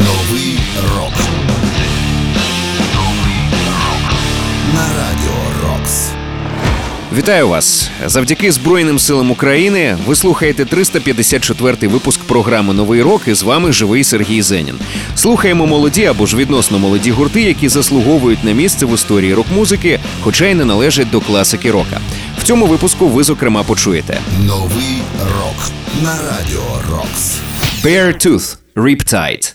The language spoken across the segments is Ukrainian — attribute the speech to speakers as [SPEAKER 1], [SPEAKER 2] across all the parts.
[SPEAKER 1] Новий рок. На радіо Рокс.
[SPEAKER 2] Вітаю вас! Завдяки Збройним силам України ви слухаєте 354-й випуск програми Новий рок і з вами живий Сергій Зенін. Слухаємо молоді або ж відносно молоді гурти, які заслуговують на місце в історії рок-музики, хоча й не належать до класики рока. В цьому випуску ви зокрема почуєте
[SPEAKER 1] Новий рок. На радіо Рокс.
[SPEAKER 2] Bare Tooth – Riptide.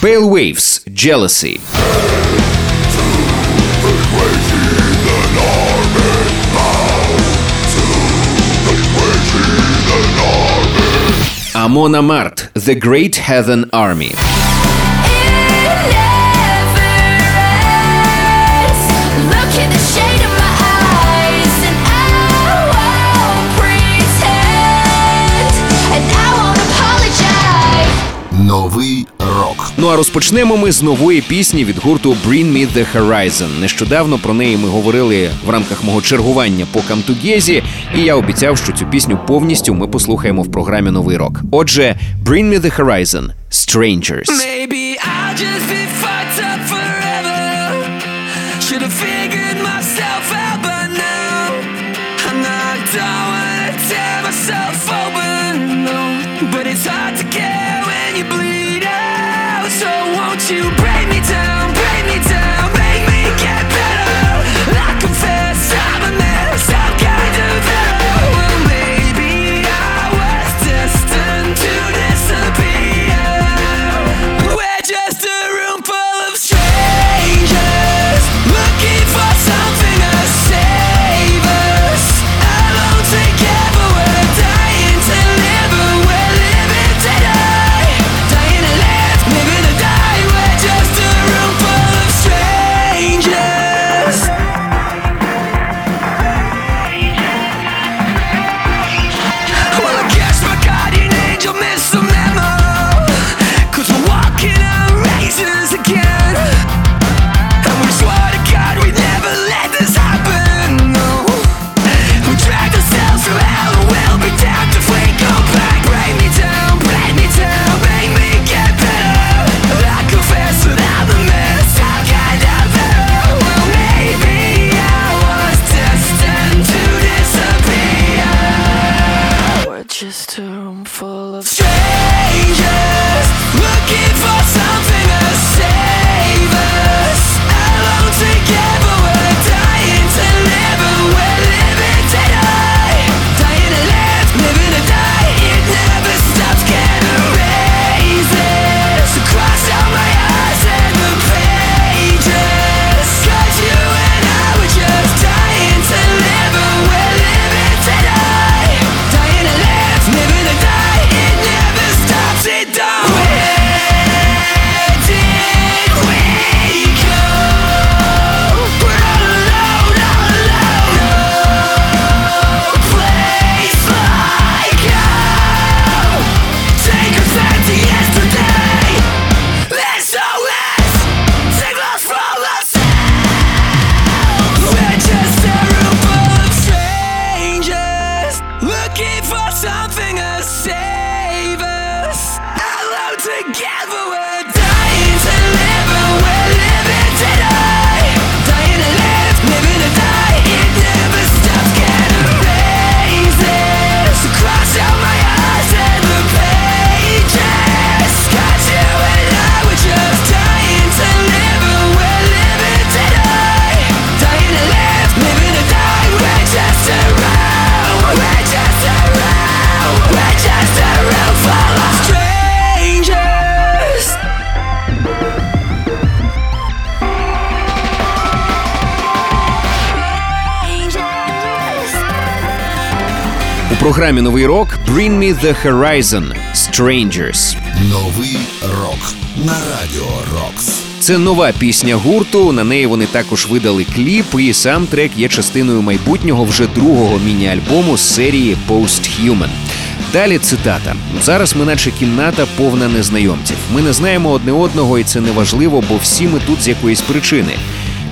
[SPEAKER 2] Pale Waves – Jealousy. Amon Amart – The Great Heathen Army.
[SPEAKER 1] Новий рок.
[SPEAKER 2] Ну а розпочнемо ми з нової пісні від гурту Bring Me The Horizon. Нещодавно про неї ми говорили в рамках мого чергування по Камтугезі, і я обіцяв, що цю пісню повністю ми послухаємо в програмі Новий рок. Отже, Bring Me The Horizon – Strangers.
[SPEAKER 3] Maybe I just
[SPEAKER 2] програмі Новий рок Bring Me The Horizon – Strangers.
[SPEAKER 1] Новий рок. На радіо Рокс.
[SPEAKER 2] Це нова пісня гурту. На неї вони також видали кліп, і сам трек є частиною майбутнього вже другого міні-альбому з серії Post-Human.
[SPEAKER 3] Далі цитата: зараз ми, наче кімната, повна незнайомців. Ми не знаємо одне одного, і це не важливо, бо всі ми тут з якоїсь причини.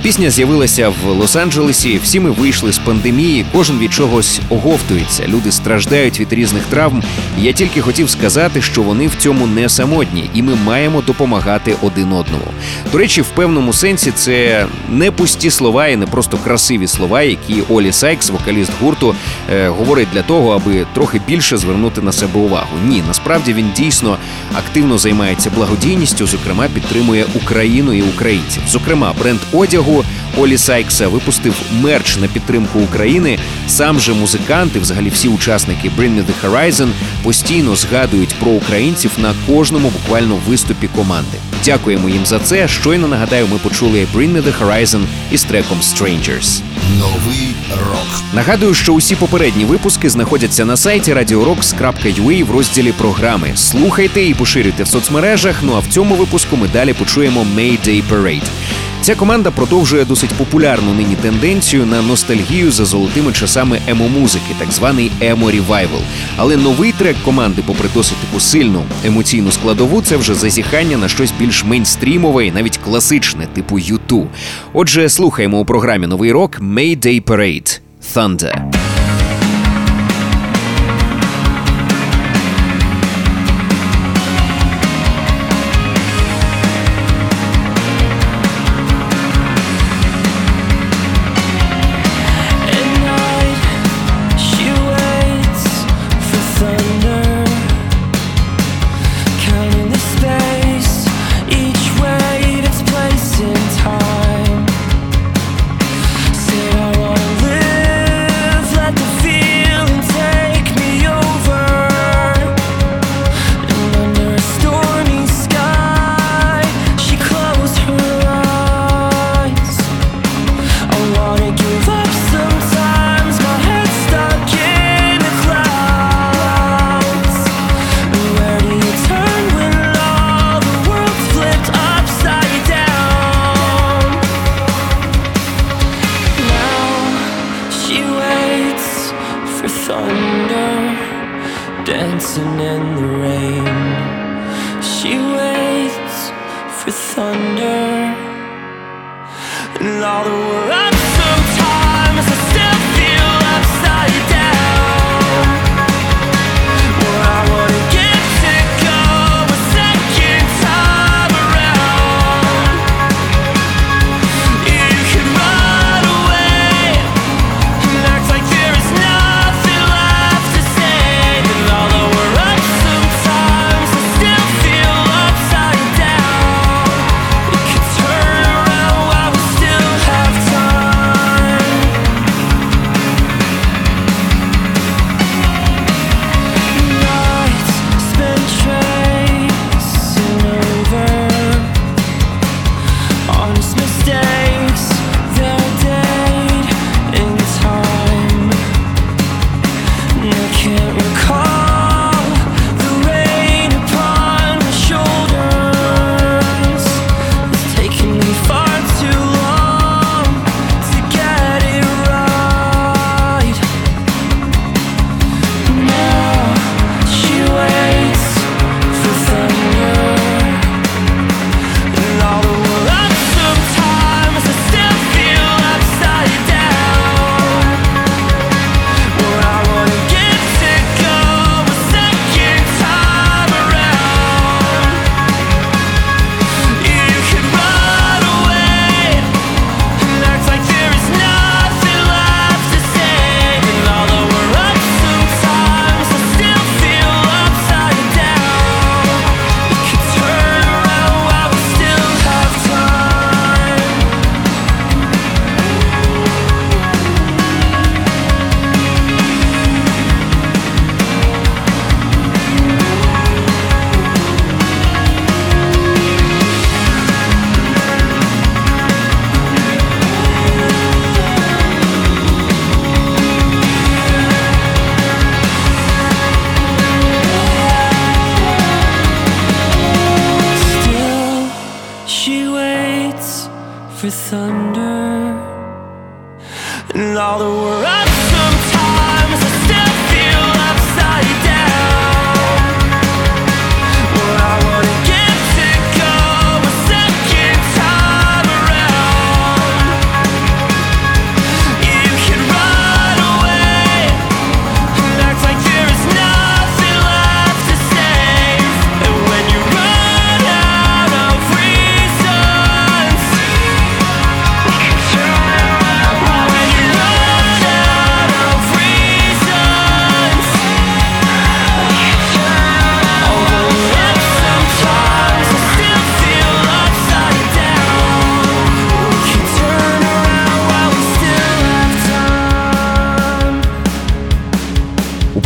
[SPEAKER 3] Пісня з'явилася в Лос-Анджелесі. Всі ми вийшли з пандемії. Кожен від чогось оговтується. Люди страждають від різних травм. Я тільки хотів сказати, що вони в цьому не самотні, і ми маємо допомагати один одному. До речі, в певному сенсі це не пусті слова і не просто красиві слова, які Олі Сайкс, вокаліст гурту, е, говорить для того, аби трохи більше звернути на себе увагу. Ні, насправді він дійсно активно займається благодійністю, зокрема підтримує Україну і українців. Зокрема, бренд одягу Олі Сайкса випустив мерч на підтримку України. Сам же музикант і взагалі всі учасники Bring Me The Horizon постійно згадують про українців на кожному буквально виступі команди. Дякуємо їм за це. Щойно нагадаю, ми почули Bring Me The Horizon із треком Strangers.
[SPEAKER 1] Новий рок.
[SPEAKER 3] Нагадую, що усі попередні випуски знаходяться на сайті radiorocks.ua в розділі програми. Слухайте і поширюйте в соцмережах. Ну а в цьому випуску ми далі почуємо Mayday Parade. Ця команда продовжує досить популярну нині тенденцію на ностальгію за золотими часами емо-музики, так званий емо-рівайвл. Але новий трек команди, попри досить таку сильну емоційну складову, це вже зазіхання на щось більш мейнстрімове і навіть класичне, типу юту. Отже, слухаємо у програмі новий рок Mayday Parade – Thunder.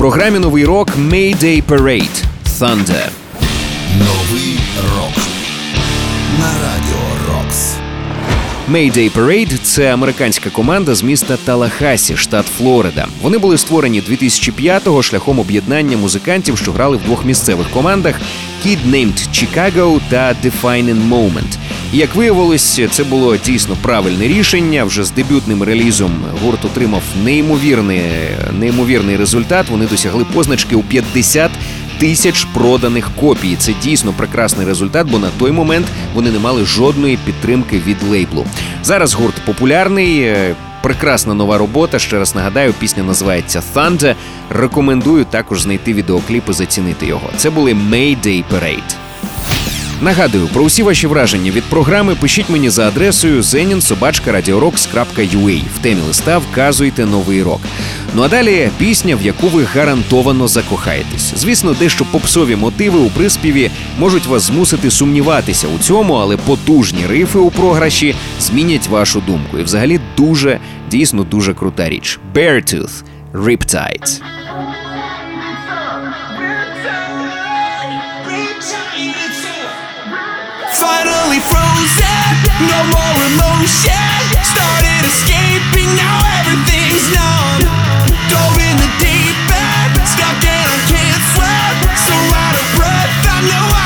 [SPEAKER 2] Програмі новий рок Mayday Parade Thunder.
[SPEAKER 1] Новий рок на радіо Рокс.
[SPEAKER 2] Mayday Parade – це американська команда з міста Талахасі, штат Флорида. Вони були створені 2005-го шляхом об'єднання музикантів, що грали в двох місцевих командах Kid Named Chicago та Defining Moment. Як виявилось, це було дійсно правильне рішення. Вже з дебютним релізом гурт отримав неймовірний, неймовірний результат. Вони досягли позначки у 50 тисяч проданих копій. Це дійсно прекрасний результат, бо на той момент вони не мали жодної підтримки від лейблу. Зараз гурт популярний. е, Прекрасна нова робота. Ще раз нагадаю, пісня називається Thunder. Рекомендую також знайти відеокліп і зацінити його. Це були Mayday Parade. Нагадую, про усі ваші враження від програми пишіть мені за адресою zeninsobachka.radiorocks.ua. В темі листа вказуйте новий рок. Ну а далі пісня, в яку ви гарантовано закохаєтесь. Звісно, дещо попсові мотиви у приспіві можуть вас змусити сумніватися у цьому, але потужні рифи у програші змінять вашу думку. І взагалі дуже, дійсно дуже крута річ. Beartooth – Riptide.
[SPEAKER 4] Finally frozen, no more emotion. Started escaping, now everything's numb. Dove in the deep end, stuck and I can't swim. So out of breath, I know I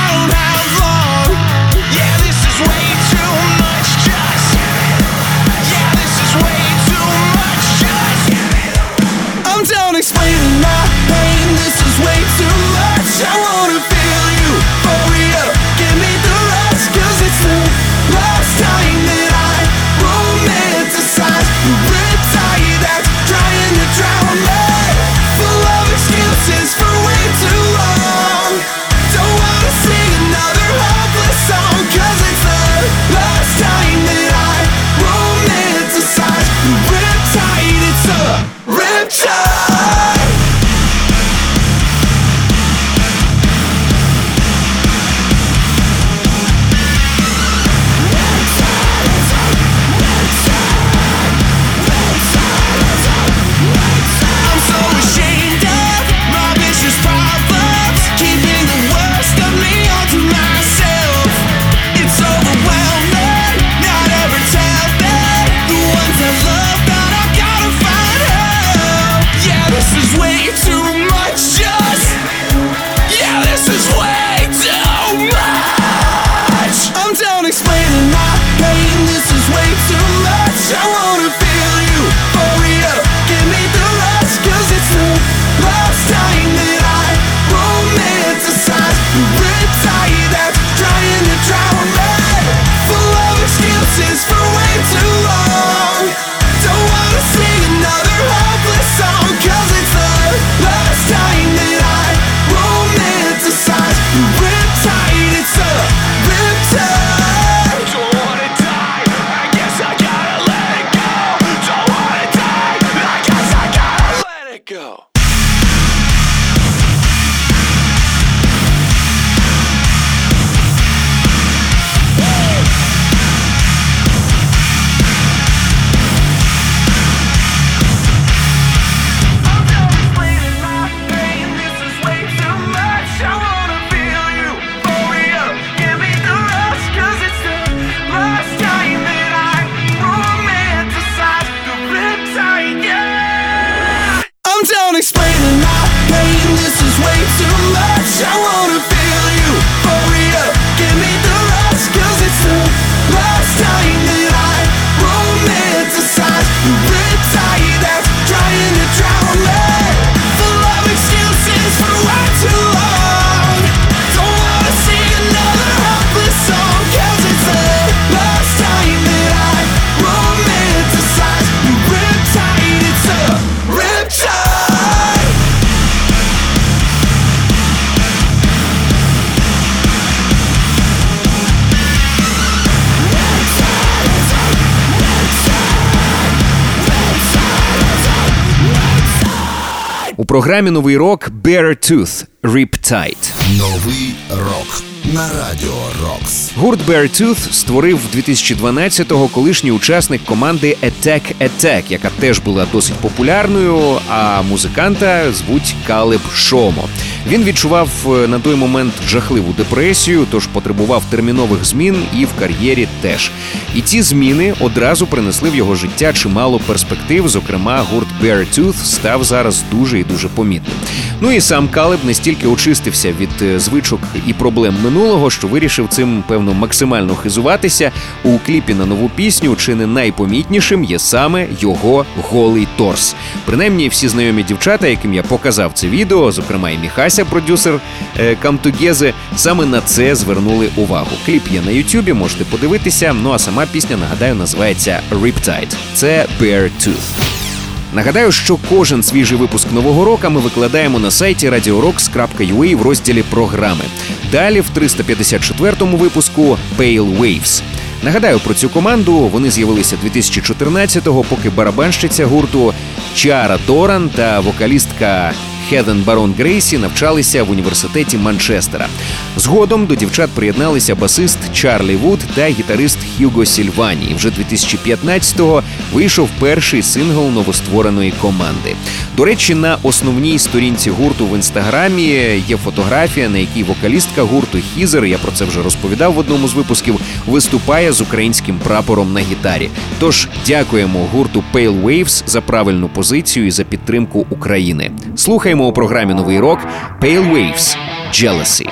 [SPEAKER 2] програмі новий рок Beartooth – Riptide.
[SPEAKER 1] Новий рок на радіо Рокс.
[SPEAKER 5] Гурт Beartooth створив 2012-го колишній учасник команди Attack Attack, яка теж була досить популярною. А музиканта звуть Калеб Шомо. Він відчував е, на той момент жахливу депресію, тож потребував термінових змін і в кар'єрі теж. І ці зміни одразу принесли в його життя чимало перспектив. Зокрема, гурт Beartooth став зараз дуже і дуже помітним. Ну і сам Калеб настільки очистився від е, звичок і проблем минулого, що вирішив цим певно максимально хизуватися. У кліпі на нову пісню чи не найпомітнішим є саме його голий торс. Принаймні, всі знайомі дівчата, яким я показав це відео, зокрема і Міхася, продюсер е, Камтугези, саме на це звернули увагу. Кліп є на Ютубі, можете подивитися. Ну а сама пісня нагадаю називається Riptide. Це Beartooth. Нагадаю, що кожен свіжий випуск нового року ми викладаємо на сайті radioroks.ua в розділі програми. Далі в 354-му випуску Pale Waves. Нагадаю про цю команду. Вони з'явилися 2014-го, поки барабанщиця гурту Кіара Доран та вокалістка Хезер Барон Грейсі навчалися в університеті Манчестера. Згодом до дівчат приєдналися басист Чарлі Вуд та гітарист Хьюго Сільвані. І Вже 2015-го вийшов перший сингл новоствореної команди. До речі, на основній сторінці гурту в інстаграмі є фотографія, на якій вокалістка гурту Хізер, я про це вже розповідав в одному з випусків, виступає з українським прапором на гітарі. Тож дякуємо гурту Pale Waves за правильну позицію і за підтримку України. Слухаємо у програмі Новий рок Pale Waves. Jealousy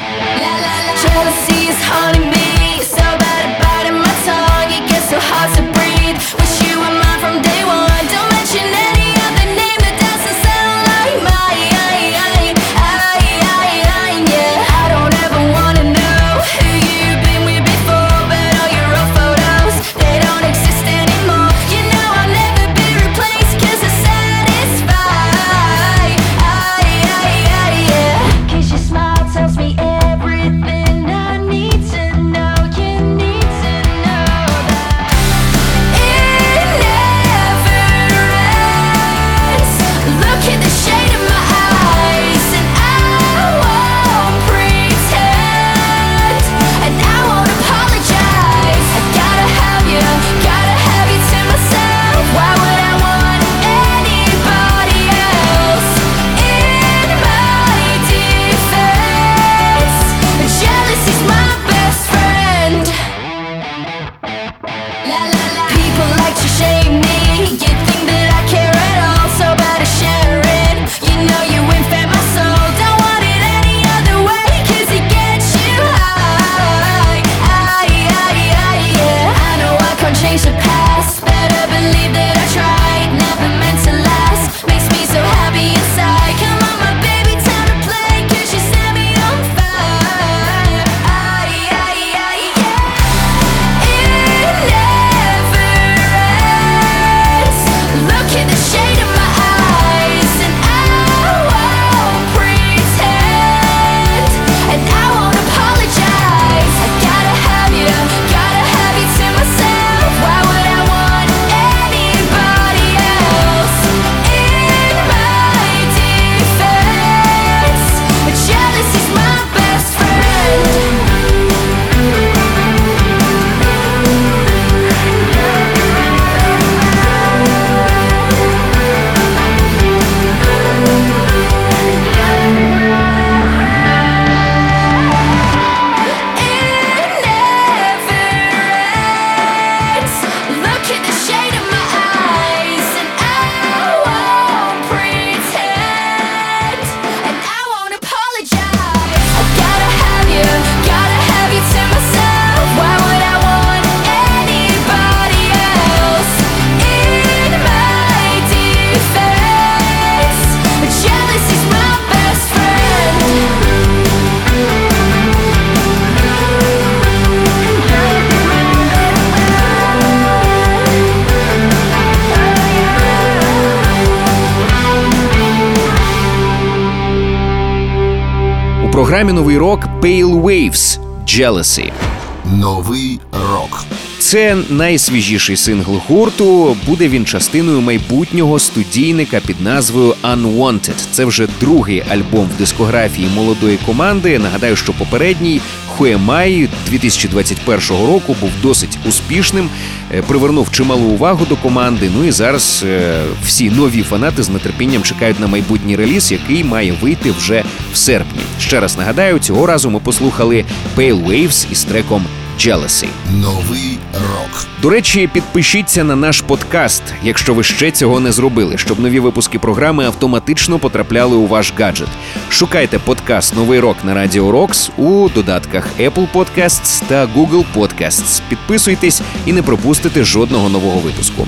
[SPEAKER 5] програмі Новий рок Pale Waves Jealousy.
[SPEAKER 1] Новий рок.
[SPEAKER 5] Це найсвіжіший сингл гурту. Буде він частиною майбутнього студійника під назвою Unwanted. Це вже другий альбом в дискографії молодої команди. Нагадаю, що попередній
[SPEAKER 2] I 2021 року був досить успішним, е, привернув чималу увагу до команди. Ну і зараз е, всі нові фанати з нетерпінням чекають на майбутній реліз, який має вийти вже в серпні. Ще раз нагадаю, цього разу ми послухали Pale Waves із треком Jealousy.
[SPEAKER 1] Новий рок.
[SPEAKER 2] До речі, підпишіться на наш подкаст, якщо ви ще цього не зробили, щоб нові випуски програми автоматично потрапляли у ваш гаджет. Шукайте подкаст Новий рок на Радіо Рокс у додатках Apple Podcasts та Google Podcasts. Підписуйтесь і не пропустите жодного нового випуску.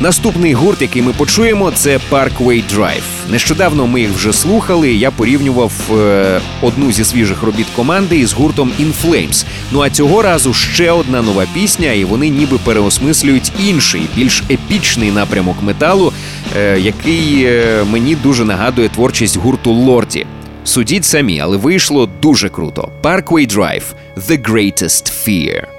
[SPEAKER 2] Наступний гурт, який ми почуємо, це Parkway Drive. Нещодавно ми їх вже слухали. Я порівнював е, одну зі свіжих робіт команди із гуртом In Flames. Ну а цього разу ще одна нова пісня, і вони ніби переосмислюють інший, більш епічний напрямок металу, е, який е, мені дуже нагадує творчість гурту Лорді. Судіть самі, але вийшло дуже круто. Parkway Drive – The Greatest Fear.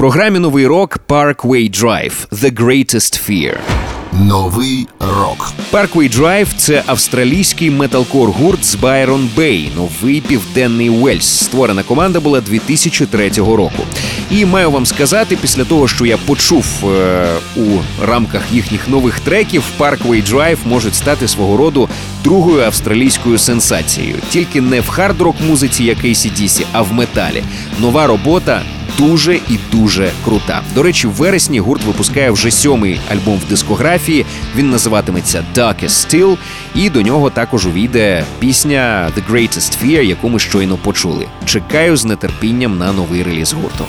[SPEAKER 2] Програмі новий рок Parkway Drive The Greatest Fear.
[SPEAKER 1] Новий рок.
[SPEAKER 2] Parkway Drive – це австралійський металкор гурт з Байрон Бей, новий південний Уельс. Створена команда була 2003 року. І маю вам сказати, після того, що я почув е, у рамках їхніх нових треків, Parkway Drive можуть стати свого роду другою австралійською сенсацією. Тільки не в хард-рок музиці, як ACDC, а в металі. Нова робота дуже і дуже крута. До речі, в вересні гурт випускає вже сьомий альбом в дискографії. Він називатиметься Darkest Still, і до нього також увійде пісня The Greatest Fear, яку ми щойно почули. Чекаю з нетерпінням на новий реліз гурту.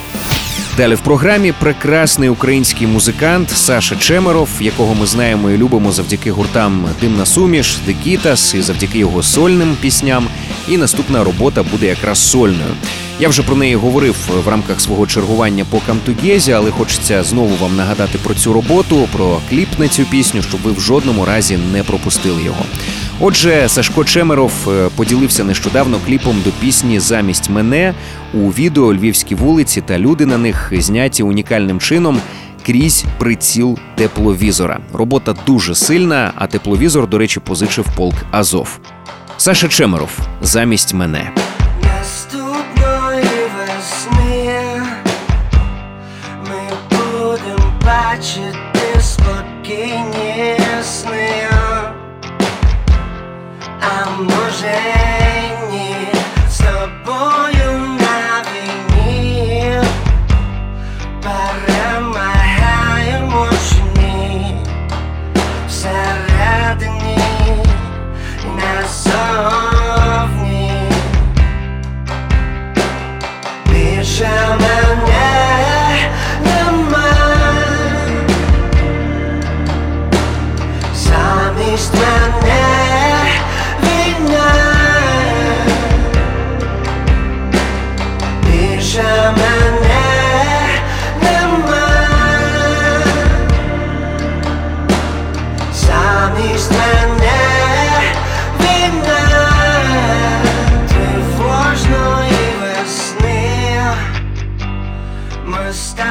[SPEAKER 2] Далі в програмі прекрасний український музикант Саша Чемеров, якого ми знаємо і любимо завдяки гуртам Димна Суміш, Декітас і завдяки його сольним пісням. І наступна робота буде якраз сольною. Я вже про неї говорив в рамках свого чергування по Камтугезі, але хочеться знову вам нагадати про цю роботу, про кліп на цю пісню, щоб ви в жодному разі не пропустили його. Отже, Сашко Чемеров е, поділився нещодавно кліпом до пісні Замість мене у відео Львівські вулиці та люди на них зняті унікальним чином. Крізь приціл тепловізора. Робота дуже сильна, а тепловізор, до речі, позичив полк Азов. Саша Чемеров замість мене.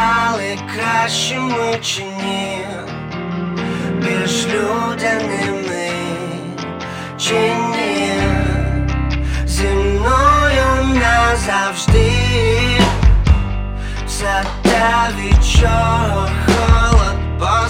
[SPEAKER 3] Ми краще ми чи ні, більш людяними чи ні, зі мною назавжди все те, від чого холод по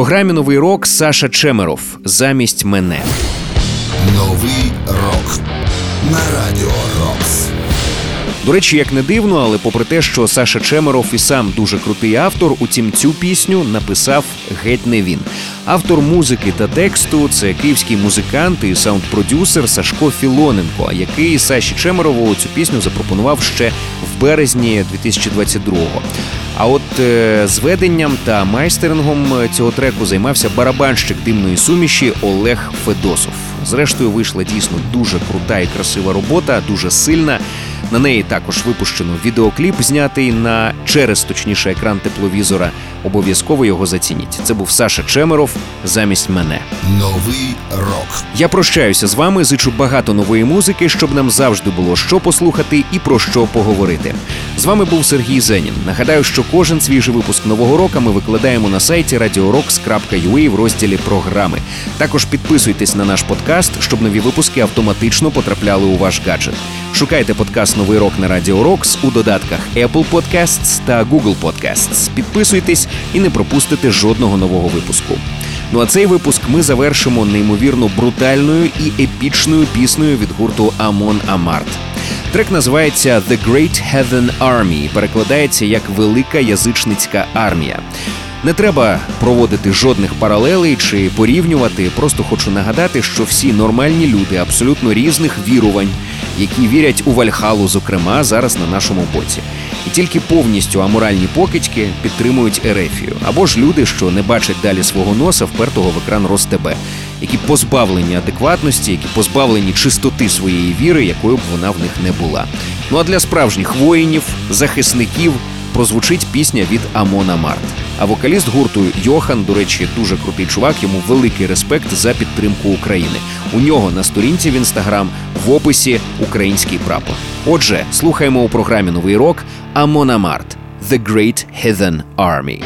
[SPEAKER 2] програмі Новий рок Саша Чемеров замість мене.
[SPEAKER 1] Новий рок. На радіо Рокс.
[SPEAKER 2] До речі, як не дивно, але попри те, що Саша Чемеров і сам дуже крутий автор, утім цю пісню написав геть не він. Автор музики та тексту це київський музикант і саунд-продюсер Сашко Філоненко, який Саші Чемерову цю пісню запропонував ще в березні 2022-го. А от е, зведенням та майстерингом цього треку займався барабанщик димної суміші Олег Федосов. Зрештою, вийшла дійсно дуже крута і красива робота, дуже сильна. На неї також випущено відеокліп, знятий на через точніше екран тепловізора. Обов'язково його зацініть. Це був Саша Чемеров замість мене.
[SPEAKER 1] Новий рок.
[SPEAKER 2] Я прощаюся з вами. Зичу багато нової музики, щоб нам завжди було що послухати і про що поговорити. З вами був Сергій Зенін. Нагадаю, що кожен свіжий випуск нового року ми викладаємо на сайті radiorocks.ua в розділі програми. Також підписуйтесь на наш подкаст, щоб нові випуски автоматично потрапляли у ваш гаджет. Шукайте подкаст Новий рок на Radio Rocks у додатках Apple Podcasts та Google Podcasts. Підписуйтесь і не пропустите жодного нового випуску. Ну а цей випуск ми завершимо неймовірно брутальною і епічною піснею від гурту Амон Амарт. Трек називається The Great Heathen Army і перекладається як Велика язичницька армія. Не треба проводити жодних паралелей чи порівнювати. Просто хочу нагадати, що всі нормальні люди абсолютно різних вірувань, які вірять у Вальхалу, зокрема, зараз на нашому боці. І тільки повністю аморальні покидьки підтримують Ерефію, або ж люди, що не бачать далі свого носа, впертого в екран РосТБ, які позбавлені адекватності, які позбавлені чистоти своєї віри, якою б вона в них не була. Ну а для справжніх воїнів, захисників прозвучить пісня від Амона Март. А вокаліст гурту Йохан, до речі, дуже крутий чувак. Йому великий респект за підтримку України. У нього на сторінці в інстаграм в описі український прапор. Отже, слухаємо у програмі Новий рок Амона Март The Great Heathen Army.